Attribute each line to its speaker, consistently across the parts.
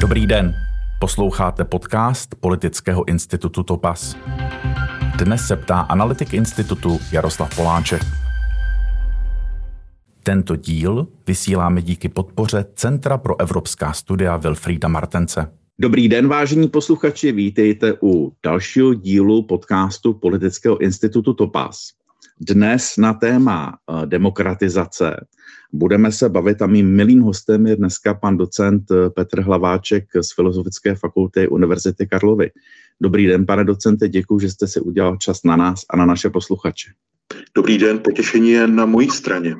Speaker 1: Dobrý den. Posloucháte podcast Politického institutu Topas. Dnes se ptá analytik institutu Jaroslav Poláček. Tento díl vysíláme díky podpoře Centra pro evropská studia Wilfrida Martence.
Speaker 2: Dobrý den, vážení posluchači, vítejte u dalšího dílu podcastu Politického institutu Topas. Dnes na téma eh, demokratizace budeme se bavit a mým milým hostem je dneska pan docent eh, Petr Hlaváček z Filozofické fakulty Univerzity Karlovy. Dobrý den, pane docente, děkuji, že jste si udělal čas na nás a na naše posluchače.
Speaker 3: Dobrý den, potěšení je na mojí straně.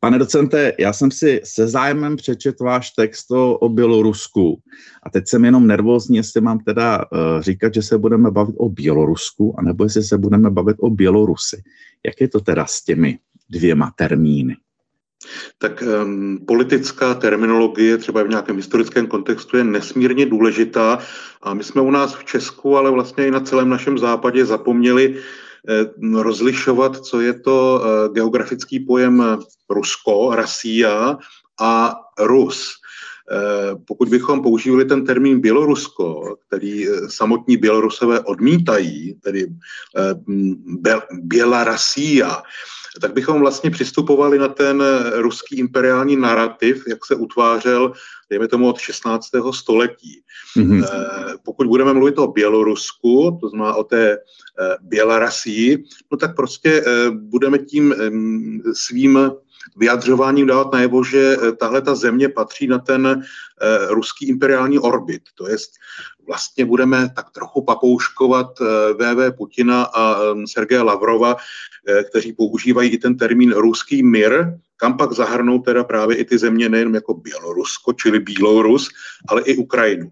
Speaker 2: Pane docente, já jsem si se zájmem přečet váš text o, o Bělorusku a teď jsem jenom nervózní, jestli mám teda uh, říkat, že se budeme bavit o Bělorusku, anebo jestli se budeme bavit o Bělorusi. Jak je to teda s těmi dvěma termíny?
Speaker 3: Tak um, politická terminologie třeba v nějakém historickém kontextu je nesmírně důležitá a my jsme u nás v Česku, ale vlastně i na celém našem západě zapomněli rozlišovat, co je to eh, geografický pojem Rusko, Rasia a Rus. Eh, pokud bychom používali ten termín Bělorusko, který samotní Bělorusové odmítají, tedy Bělarasia, tak bychom vlastně přistupovali na ten ruský imperiální narrativ, jak se utvářel, dejme tomu, od 16. století. Mm-hmm. Pokud budeme mluvit o Bělorusku, to znamená o té Bělarasii, no tak prostě budeme tím svým vyjadřováním dávat najevo, že tahle ta země patří na ten ruský imperiální orbit. To jest vlastně budeme tak trochu papouškovat VV Putina a Sergeje Lavrova, Eh, kteří používají i ten termín ruský mír, kam pak zahrnou teda právě i ty země nejen jako Bělorusko, čili Bílorus, ale i Ukrajinu.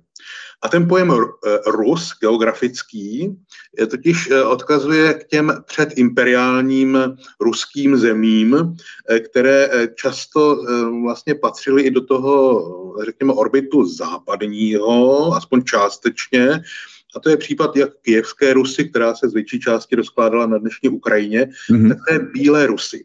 Speaker 3: A ten pojem eh, Rus geografický je totiž eh, odkazuje k těm předimperiálním ruským zemím, které často vlastně patřily i do toho, řekněme, orbitu západního, aspoň částečně, a to je případ jak kijevské Rusy, která se z větší části rozkládala na dnešní Ukrajině, mm-hmm. tak té bílé Rusy,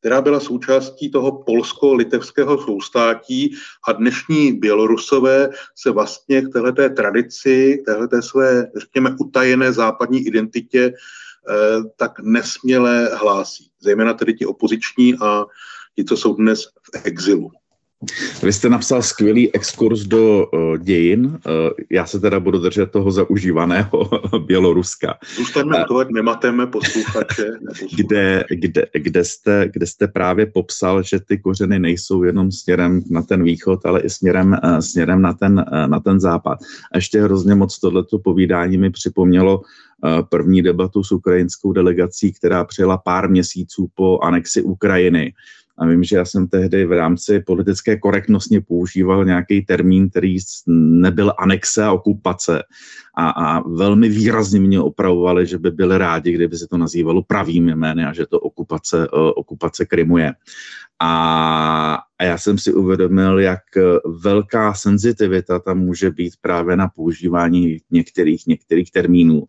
Speaker 3: která byla součástí toho polsko-litevského soustátí a dnešní Bělorusové se vlastně k téhleté tradici, k téhleté své, řekněme, utajené západní identitě eh, tak nesměle hlásí. Zejména tedy ti opoziční a ti, co jsou dnes v exilu.
Speaker 2: Vy jste napsal skvělý exkurs do uh, dějin. Uh, já se teda budu držet toho zaužívaného Běloruska.
Speaker 3: Zůstaňme uh, nemateme posluchače.
Speaker 2: Kde, kde, kde, jste, kde jste právě popsal, že ty kořeny nejsou jenom směrem na ten východ, ale i směrem, uh, směrem na, ten, uh, na ten západ. A ještě hrozně moc tohleto povídání mi připomnělo první debatu s ukrajinskou delegací, která přijela pár měsíců po anexi Ukrajiny a vím, že já jsem tehdy v rámci politické korektnosti používal nějaký termín, který nebyl anexe a okupace. A, a velmi výrazně mě opravovali, že by byli rádi, kdyby se to nazývalo pravým jmény a že to okupace, okupace Krymu je. A, a já jsem si uvědomil, jak velká senzitivita tam může být právě na používání některých, některých termínů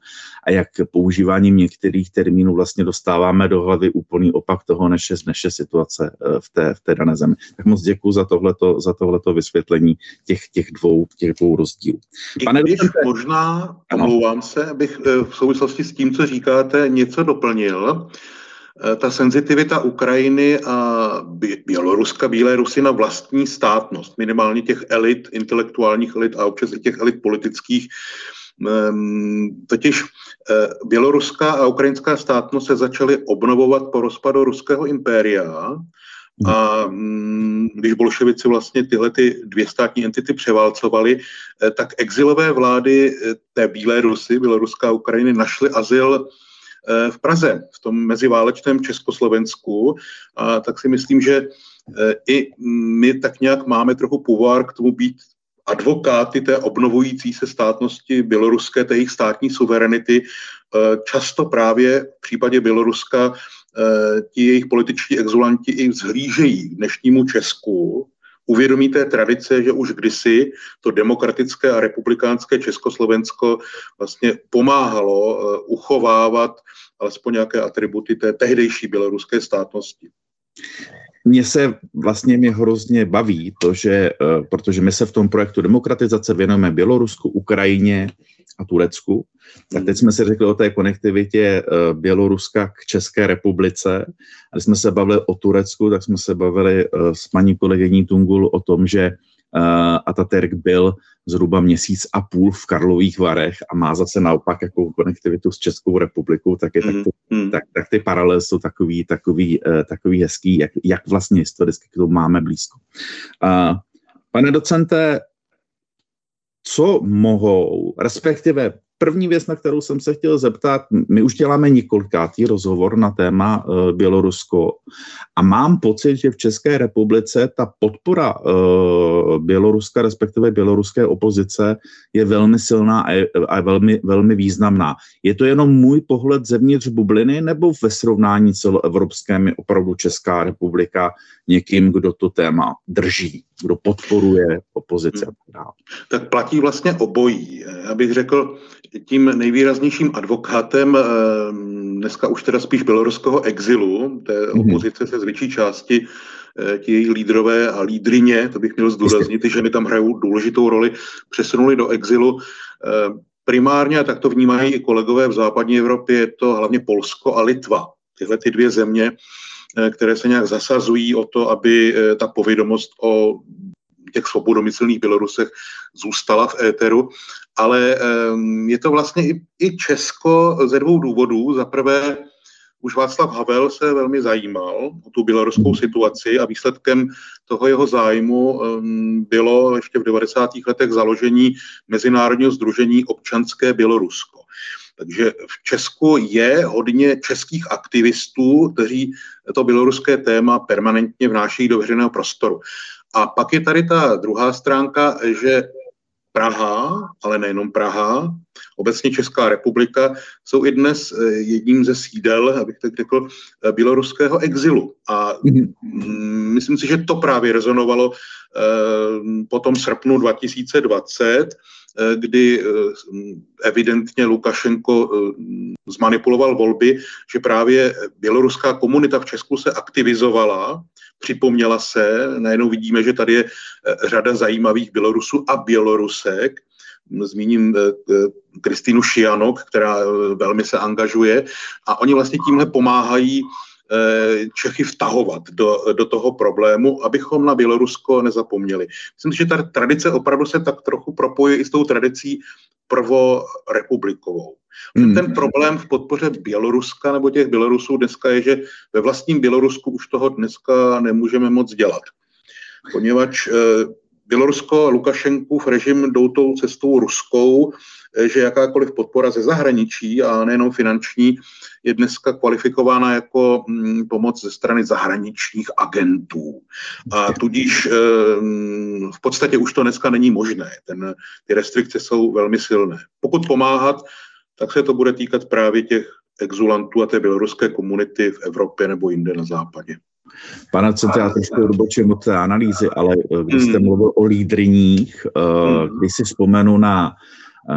Speaker 2: a jak používáním některých termínů vlastně dostáváme do hlavy úplný opak toho, než je, než je situace eh, v té, v té dané zemi. Tak moc děkuji za tohleto, za tohleto vysvětlení těch, těch, dvou, těch dvou rozdílů.
Speaker 3: Pane když docente, možná, omlouvám se, abych eh, v souvislosti s tím, co říkáte, něco doplnil. Eh, ta senzitivita Ukrajiny a Běloruska, Bílé Rusy na vlastní státnost, minimálně těch elit, intelektuálních elit a občas i těch elit politických. Ehm, totiž eh, běloruská a ukrajinská státnost se začaly obnovovat po rozpadu ruského impéria a mm, když bolševici vlastně tyhle ty dvě státní entity převálcovali, eh, tak exilové vlády té Bílé Rusy, Běloruská a Ukrajiny, našly azyl v Praze, v tom meziválečném Československu, a tak si myslím, že eh, i my tak nějak máme trochu půvár k tomu být advokáty té obnovující se státnosti běloruské, té jejich státní suverenity. Eh, často právě v případě Běloruska ti jejich političtí exulanti i vzhlížejí dnešnímu Česku uvědomí té tradice, že už kdysi to demokratické a republikánské Československo vlastně pomáhalo eh, uchovávat alespoň nějaké atributy té tehdejší běloruské státnosti.
Speaker 2: Mně se vlastně mě hrozně baví to, že, protože my se v tom projektu demokratizace věnujeme Bělorusku, Ukrajině a Turecku, tak teď jsme si řekli o té konektivitě Běloruska k České republice. A když jsme se bavili o Turecku, tak jsme se bavili s paní kolegyní Tungul o tom, že Ataturk byl zhruba měsíc a půl v Karlových Varech a má zase naopak jako konektivitu s Českou republikou, tak, je, mm, tak, to, mm. tak, tak ty paralely jsou takový, takový, uh, takový hezký, jak, jak vlastně historicky k tomu máme blízko. Uh, pane docente, co mohou, respektive První věc, na kterou jsem se chtěl zeptat, my už děláme několikátý rozhovor na téma uh, Bělorusko a mám pocit, že v České republice ta podpora uh, Běloruska, respektive běloruské opozice, je velmi silná a, je, a velmi, velmi významná. Je to jenom můj pohled zevnitř bubliny nebo ve srovnání celoevropském je opravdu Česká republika někým, kdo to téma drží, kdo podporuje opozici? Hmm.
Speaker 3: Tak platí vlastně obojí. Já bych řekl, tím nejvýraznějším advokátem eh, dneska už teda spíš běloruského exilu, té mhm. opozice se zvětší části, eh, ti její lídrové a lídrině, to bych měl zdůraznit, ty ženy tam hrajou důležitou roli, přesunuli do exilu. Eh, primárně, a tak to vnímají i kolegové v západní Evropě, je to hlavně Polsko a Litva. Tyhle ty dvě země, které se nějak zasazují o to, aby ta povědomost o těch svobodomyslných Bělorusech zůstala v éteru, ale je to vlastně i, Česko ze dvou důvodů. Za prvé, už Václav Havel se velmi zajímal o tu běloruskou situaci a výsledkem toho jeho zájmu bylo ještě v 90. letech založení Mezinárodního združení občanské Bělorusko. Takže v Česku je hodně českých aktivistů, kteří to běloruské téma permanentně vnášejí do veřejného prostoru. A pak je tady ta druhá stránka, že Praha, ale nejenom Praha, obecně Česká republika, jsou i dnes eh, jedním ze sídel, abych tak řekl, eh, běloruského exilu. A mm, myslím si, že to právě rezonovalo eh, po tom srpnu 2020, kdy evidentně Lukašenko zmanipuloval volby, že právě běloruská komunita v Česku se aktivizovala připomněla se. Najednou vidíme, že tady je eh, řada zajímavých Bělorusů a Bělorusek. Zmíním eh, eh, Kristýnu Šianok, která velmi se angažuje a oni vlastně tímhle pomáhají Čechy vtahovat do, do toho problému, abychom na Bělorusko nezapomněli. Myslím, že ta tradice opravdu se tak trochu propojí i s tou tradicí prvorepublikovou. Hmm. Ten problém v podpoře Běloruska nebo těch Bělorusů dneska je, že ve vlastním Bělorusku už toho dneska nemůžeme moc dělat. Poněvadž Bělorusko, Lukašenkův režim jdou tou cestou ruskou, eh, že jakákoliv podpora ze zahraničí a nejenom finanční je dneska kvalifikována jako mm, pomoc ze strany zahraničních agentů. A tudíž eh, v podstatě už to dneska není možné. Ten, ty restrikce jsou velmi silné. Pokud pomáhat, tak se to bude týkat právě těch exulantů a té běloruské komunity v Evropě nebo jinde na západě.
Speaker 2: Pane Cente, já trošku odbočím od té analýzy, ale eh, když jste hmm. mluvil o lídriních, eh, hmm. když si vzpomenu na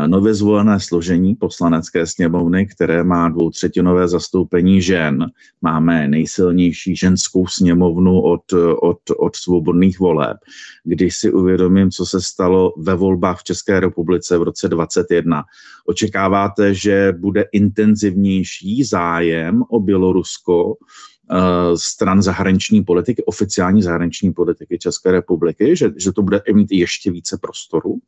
Speaker 2: nově zvolené složení poslanecké sněmovny, které má dvoutřetinové zastoupení žen. Máme nejsilnější ženskou sněmovnu od, od, od svobodných voleb. Když si uvědomím, co se stalo ve volbách v České republice v roce 2021, očekáváte, že bude intenzivnější zájem o Bělorusko eh, stran zahraniční politiky, oficiální zahraniční politiky České republiky, že, že to bude mít ještě více prostoru?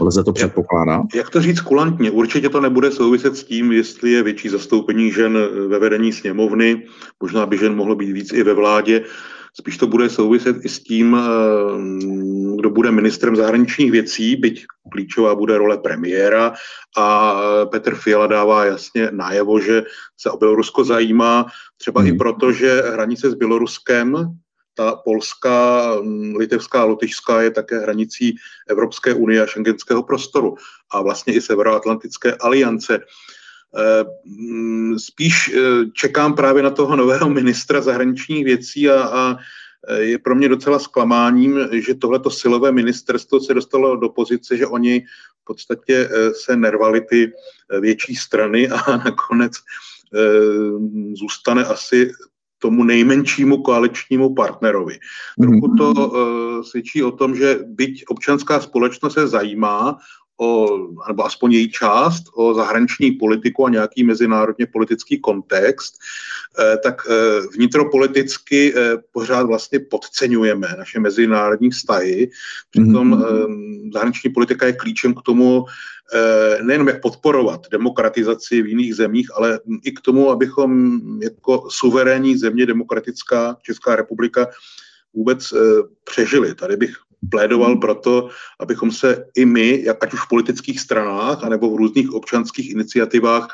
Speaker 2: Lze to předpokládá?
Speaker 3: Jak, jak to říct kulantně? Určitě to nebude souviset s tím, jestli je větší zastoupení žen ve vedení sněmovny, možná by žen mohlo být víc i ve vládě. Spíš to bude souviset i s tím, eh, kdo bude ministrem zahraničních věcí, byť klíčová bude role premiéra a Petr Fiala dává jasně najevo, že se o Bělorusko zajímá, třeba hmm. i proto, že hranice s Běloruskem ta polská, mm, litevská, lotyšská je také hranicí Evropské unie a šengenského prostoru a vlastně i Severoatlantické aliance. Eh, mm, spíš eh, čekám právě na toho nového ministra zahraničních věcí a, a eh, je pro mě docela zklamáním, že tohleto silové ministerstvo se dostalo do pozice, že oni v podstatě se nervali ty větší strany a nakonec zůstane asi tomu nejmenšímu koaličnímu partnerovi. Trochu to uh, svědčí o tom, že byť občanská společnost se zajímá o, nebo aspoň její část, o zahraniční politiku a nějaký mezinárodně politický kontext, eh, tak eh, vnitropoliticky eh, pořád vlastně podceňujeme naše mezinárodní vztahy. Přitom mm-hmm. zahraniční politika je klíčem k tomu, nejenom jak podporovat demokratizaci v jiných zemích, ale i k tomu, abychom jako suverénní země demokratická Česká republika vůbec přežili. Tady bych plédoval proto, abychom se i my, jak ať už v politických stranách, anebo v různých občanských iniciativách,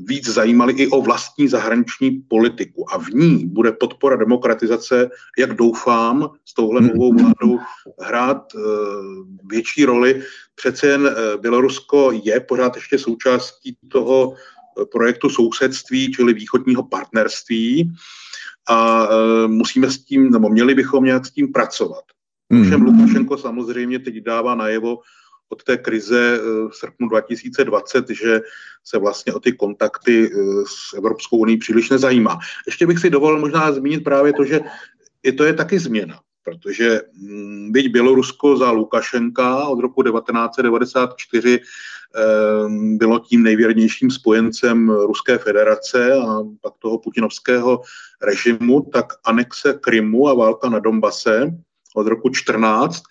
Speaker 3: víc zajímali i o vlastní zahraniční politiku. A v ní bude podpora demokratizace, jak doufám, s touhle hmm. novou vládou hrát uh, větší roli. Přece jen uh, Bělorusko je pořád ještě součástí toho eh, projektu sousedství, čili východního partnerství a musíme s tím, nebo měli bychom nějak s tím pracovat. Ovšem hmm. Lukašenko samozřejmě teď dává najevo od té krize eh, v srpnu 2020, že se vlastně o ty kontakty eh, s Evropskou unii příliš nezajímá. Ještě bych si dovolil možná zmínit právě to, že i to je taky změna, protože hm, byť Bělorusko za Lukašenka od roku 1994 ehm, bylo tím nejvěrnějším spojencem Ruské federace a pak toho putinovského režimu, tak anexe Krymu a válka na Donbase od roku 14,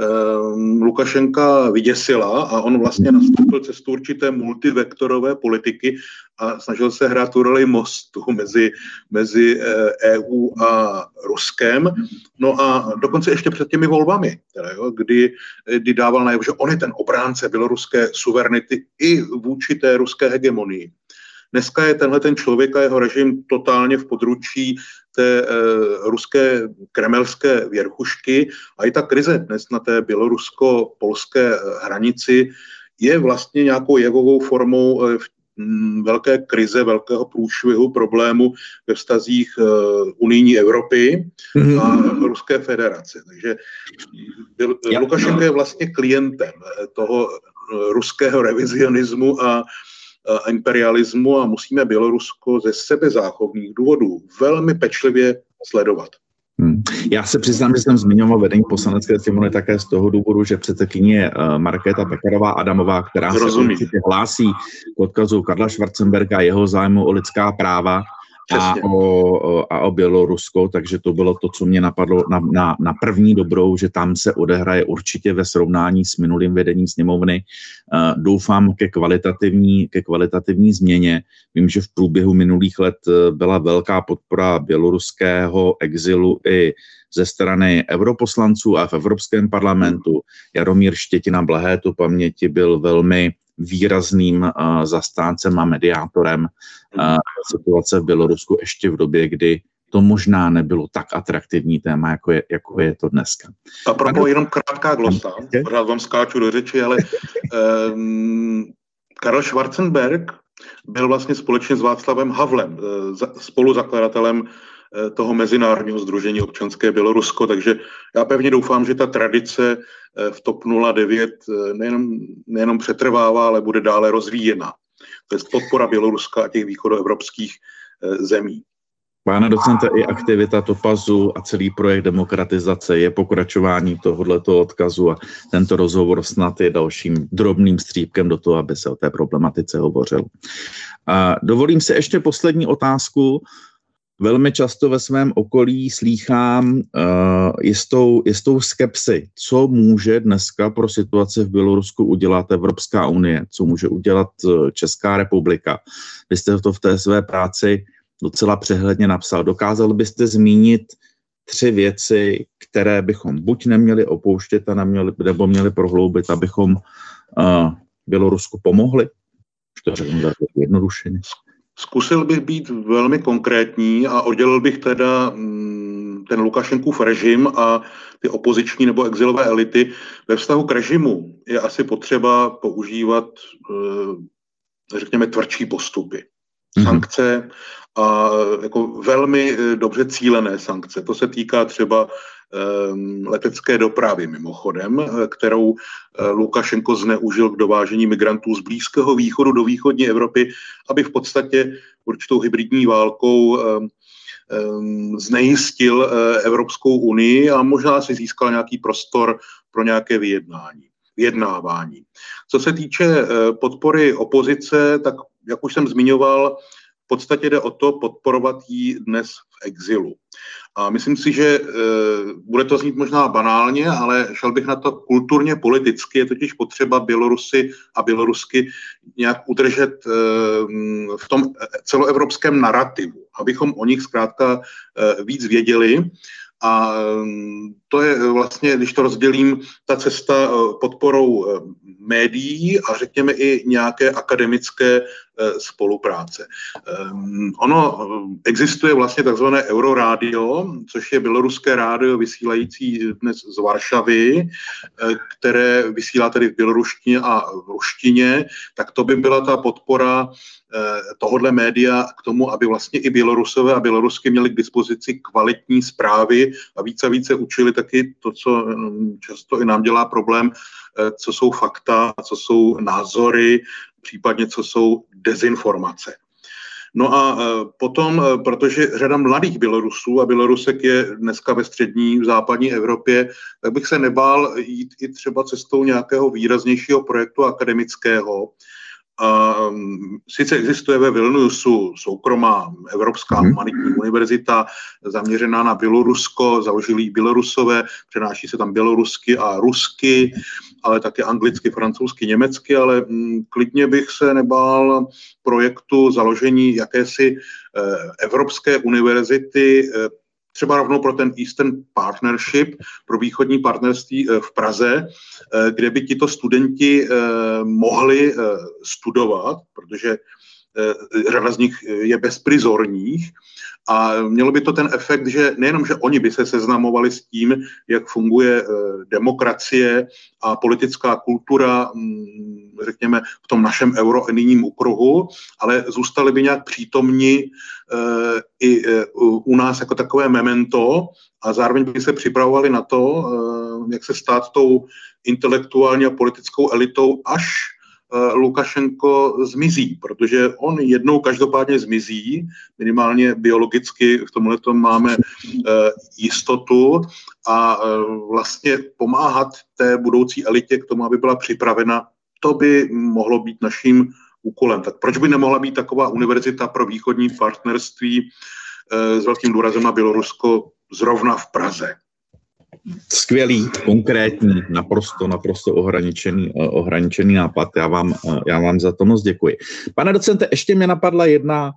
Speaker 3: ehm, Lukašenka vyděsila a on vlastně nastoupil cestu určité multivektorové politiky a snažil se hrát tu roli mostu mezi, mezi EU eh, e a Ruskem. No a dokonce ještě před těmi volbami, teda, jo, kdy, kdy dával najevo, že on je ten obránce běloruské suverenity i vůči té ruské hegemonii. Dneska je tenhle ten člověk a jeho režim totálně v područí té e, ruské kremelské věrchušky a i ta krize dnes na té bělorusko-polské eh, hranici je vlastně nějakou jevovou formou e, velké krize, velkého průšvihu, problému ve vztazích e, unijní Evropy mm-hmm. a Ruské federace. Takže Lukašenko je vlastně klientem toho ruského revizionismu a imperialismu a musíme Bělorusko ze sebezáchovných důvodů velmi pečlivě sledovat.
Speaker 2: Hmm. Já se přiznám, že jsem zmiňoval vedení poslanecké sněmovny také z toho důvodu, že předsedkyně uh, Markéta Pekarová Adamová, která Rozumí. se hlásí k odkazu Karla Schwarzenberga a jeho zájmu o lidská práva, a o, a o Bělorusko, takže to bylo to, co mě napadlo na, na, na první dobrou, že tam se odehraje určitě ve srovnání s minulým vedením sněmovny. Uh, doufám ke kvalitativní, ke kvalitativní změně. Vím, že v průběhu minulých let e, byla velká podpora běloruského exilu i ze strany europoslanců a v Evropském parlamentu. Jaromír Štětina Blahé to paměti byl velmi výrazným uh, zastáncem a mediátorem uh, situace v Bělorusku ještě v době, kdy to možná nebylo tak atraktivní téma, jako je, jako je to dneska.
Speaker 3: A proto jenom krátká glosa, pořád vám skáču do řeči, ale um, Karl Schwarzenberg byl vlastně společně s Václavem Havlem, spoluzakladatelem Eh, toho Mezinárodního združení občanské Bělorusko, takže já pevně doufám, že ta tradice eh, v TOP 09 eh, nejenom, nejenom přetrvává, ale bude dále rozvíjena. To je podpora Běloruska a těch východoevropských zemí.
Speaker 2: Pane docente, i aktivita Topazu a celý projekt demokratizace je pokračování tohoto odkazu a tento rozhovor snad je dalším drobným střípkem do toho, aby se o té problematice hovořil. A dovolím si ještě poslední otázku. Velmi často ve svém okolí slýchám uh, jistou, jistou skepsi, co může dneska pro situaci v Bělorusku udělat Evropská unie, co může udělat uh, Česká republika. Vy jste to v té své práci docela přehledně napsal. Dokázal byste zmínit tři věci, které bychom buď neměli opouštět a neměli, nebo měli prohloubit, abychom uh, Bělorusku pomohli? To řeknu jednodušeně.
Speaker 3: Zkusil bych být velmi konkrétní a oddělil bych teda mm, ten Lukašenkův režim a ty opoziční nebo exilové elity. Ve vztahu k režimu je asi potřeba používat, eh, řekněme, tvrdší postupy. Mhm. Sankce a jako velmi eh, dobře cílené sankce. To se týká třeba letecké dopravy mimochodem, eh, kterou eh, Lukašenko zneužil k dovážení migrantů z Blízkého východu do východní Evropy, aby v podstatě určitou hybridní válkou znejistil Evropskou unii a možná si získal nějaký prostor pro nějaké vyjednání vyjednávání. Co se týče podpory opozice, tak jak už jsem zmiňoval, podstatě jde o to podporovat ji dnes v exilu. A myslím si, že e, bude to znít možná banálně, ale šel bych na to kulturně politicky. Je totiž potřeba Bělorusy a Bělorusky nějak udržet e, v tom celoevropském narrativu, abychom o nich zkrátka e, víc věděli. A to je vlastně, když to rozdělím, ta cesta podporou médií a řekněme i nějaké akademické eh, spolupráce. Ehm, ono eh, existuje vlastně takzvané Eurorádio, což je běloruské rádio vysílající dnes z Varšavy, eh, které vysílá tedy v běloruštině a v ruštině, tak to by byla ta podpora tohohle média k tomu, aby vlastně i Bělorusové a Bělorusky měli k dispozici kvalitní zprávy a více a více učili taky to, co často i nám dělá problém, Eh, co jsou fakta, co jsou názory, případně co jsou dezinformace. No a eh, potom, eh, protože řada mladých Bělorusů a Bělorusek je dneska ve střední, v západní Evropě, tak bych se nebál jít i třeba cestou nějakého výraznějšího projektu akademického, sice existuje ve Vilniusu soukromá Evropská hmm. humanitní univerzita zaměřená na Bělorusko, založili ji Bělorusové, přenáší se tam bělorusky a rusky, ale také anglicky, francouzsky, německy, ale mm, klidně bych se nebál projektu založení jakési eh, Evropské univerzity eh, třeba rovnou pro ten Eastern Partnership, pro východní partnerství eh, v Praze, eh, kde by tito studenti eh, mohli studovat, protože řada z nich je bezprizorních a mělo by to ten efekt, že nejenom, že oni by se seznamovali s tím, jak funguje demokracie a politická kultura, mm, řekněme, v tom našem euroenijním okruhu, ale zůstali by nějak přítomni Eh, i eh, u nás jako takové memento a zároveň by se připravovali na to, eh, jak se stát tou intelektuální a politickou elitou, až Lukašenko zmizí, protože on jednou každopádně zmizí, minimálně biologicky v tomhle máme jistotu a vlastně pomáhat té budoucí elitě k tomu, aby byla připravena, to by mohlo být naším úkolem. Tak proč by nemohla být taková univerzita pro východní partnerství s velkým důrazem na Bělorusko zrovna v Praze?
Speaker 2: Skvělý, konkrétní, naprosto, naprosto ohraničený, eh, ohraničený nápad. Já vám, eh, já vám za to moc děkuji. Pane docente, ještě mě napadla jedna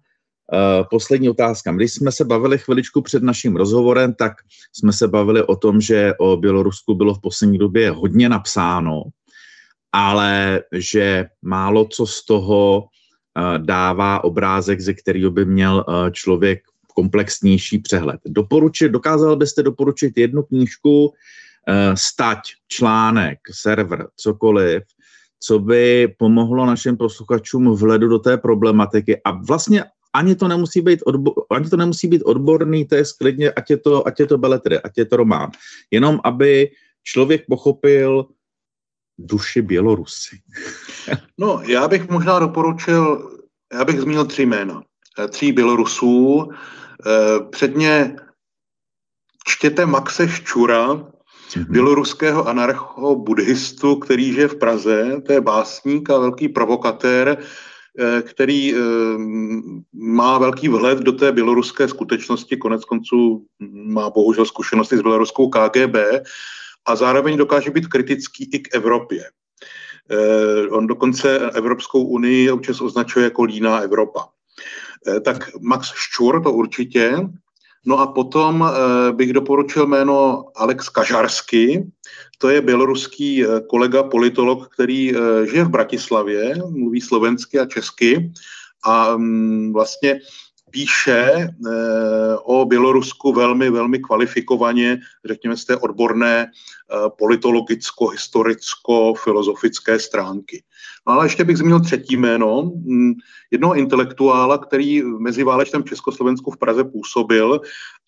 Speaker 2: uh, poslední otázka. Když jsme se bavili chviličku před naším rozhovorem, tak jsme se bavili o tom, že o Bělorusku bylo v poslední době hodně napsáno ale že málo co z toho eh, dává obrázek, ze kterého by měl eh, člověk komplexnější přehled. Doporučit, dokázal byste doporučit jednu knížku, eh, stať, článek, server, cokoliv, co by pomohlo našim posluchačům vhledu do té problematiky a vlastně ani to nemusí být, odbo- ani to nemusí být odborný test, klidně, ať je to, ať je to beletry, ať je to román. Jenom, aby člověk pochopil, duši Bělorusy?
Speaker 3: no, já bych možná doporučil, já bych zmínil tři jména. Eh, tří Bělorusů. Eh, předně čtěte Maxe Ščura, mm-hmm. běloruského anarcho-buddhistu, který žije v Praze. To je básník a velký provokatér, eh, který má velký vhled do té běloruské skutečnosti, konec konců má bohužel zkušenosti s běloruskou KGB a zároveň dokáže být kritický i k Evropě. On dokonce Evropskou unii občas označuje jako líná Evropa. Eh, tak Max Ščur to určitě. No a potom eh, bych doporučil jméno Alex Kažarsky. To je běloruský kolega politolog, který žije v Bratislavě, mluví slovensky a česky a mm, vlastně píše eh, o Bělorusku velmi, velmi kvalifikovaně, řekněme z té odborné eh, politologicko-historicko-filozofické stránky. No ale ještě bych zmínil třetí jméno, hm, jednoho intelektuála, který v meziválečném Československu v Praze působil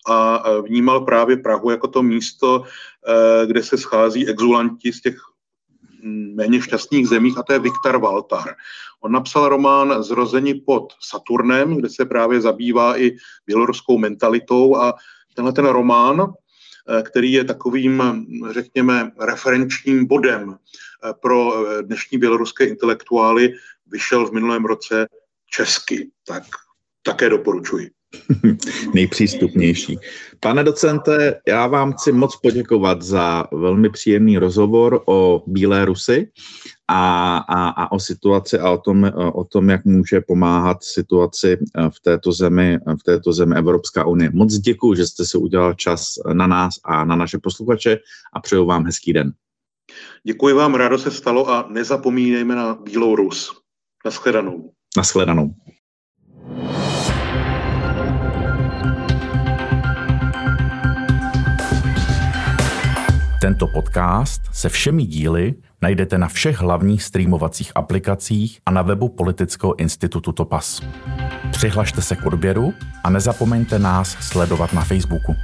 Speaker 3: a vnímal právě Prahu jako to místo, eh, kde se schází exulanti z těch méně šťastných zemích, a to je Viktor Valtar. On napsal román Zrození pod Saturnem, kde se právě zabývá i běloruskou mentalitou a tenhle ten román, eh, který je takovým, řekněme, referenčním bodem eh, pro dnešní běloruské intelektuály, vyšel v minulém roce česky. Tak také doporučuji.
Speaker 2: nejpřístupnější. Pane docente, já vám chci moc poděkovat za velmi příjemný rozhovor o Bílé Rusy a, a, a o situaci a o tom, o tom, jak může pomáhat situaci v této zemi, v této zemi Evropská unie. Moc děkuji, že jste si udělal čas na nás a na naše posluchače a přeju vám hezký den.
Speaker 3: Děkuji vám, rádo se stalo a nezapomínejme na Bílou Rus. Naschledanou.
Speaker 2: Naschledanou.
Speaker 1: Tento podcast se všemi díly najdete na všech hlavních streamovacích aplikacích a na webu Politického institutu Topas. Přihlašte se k odběru a nezapomeňte nás sledovat na Facebooku.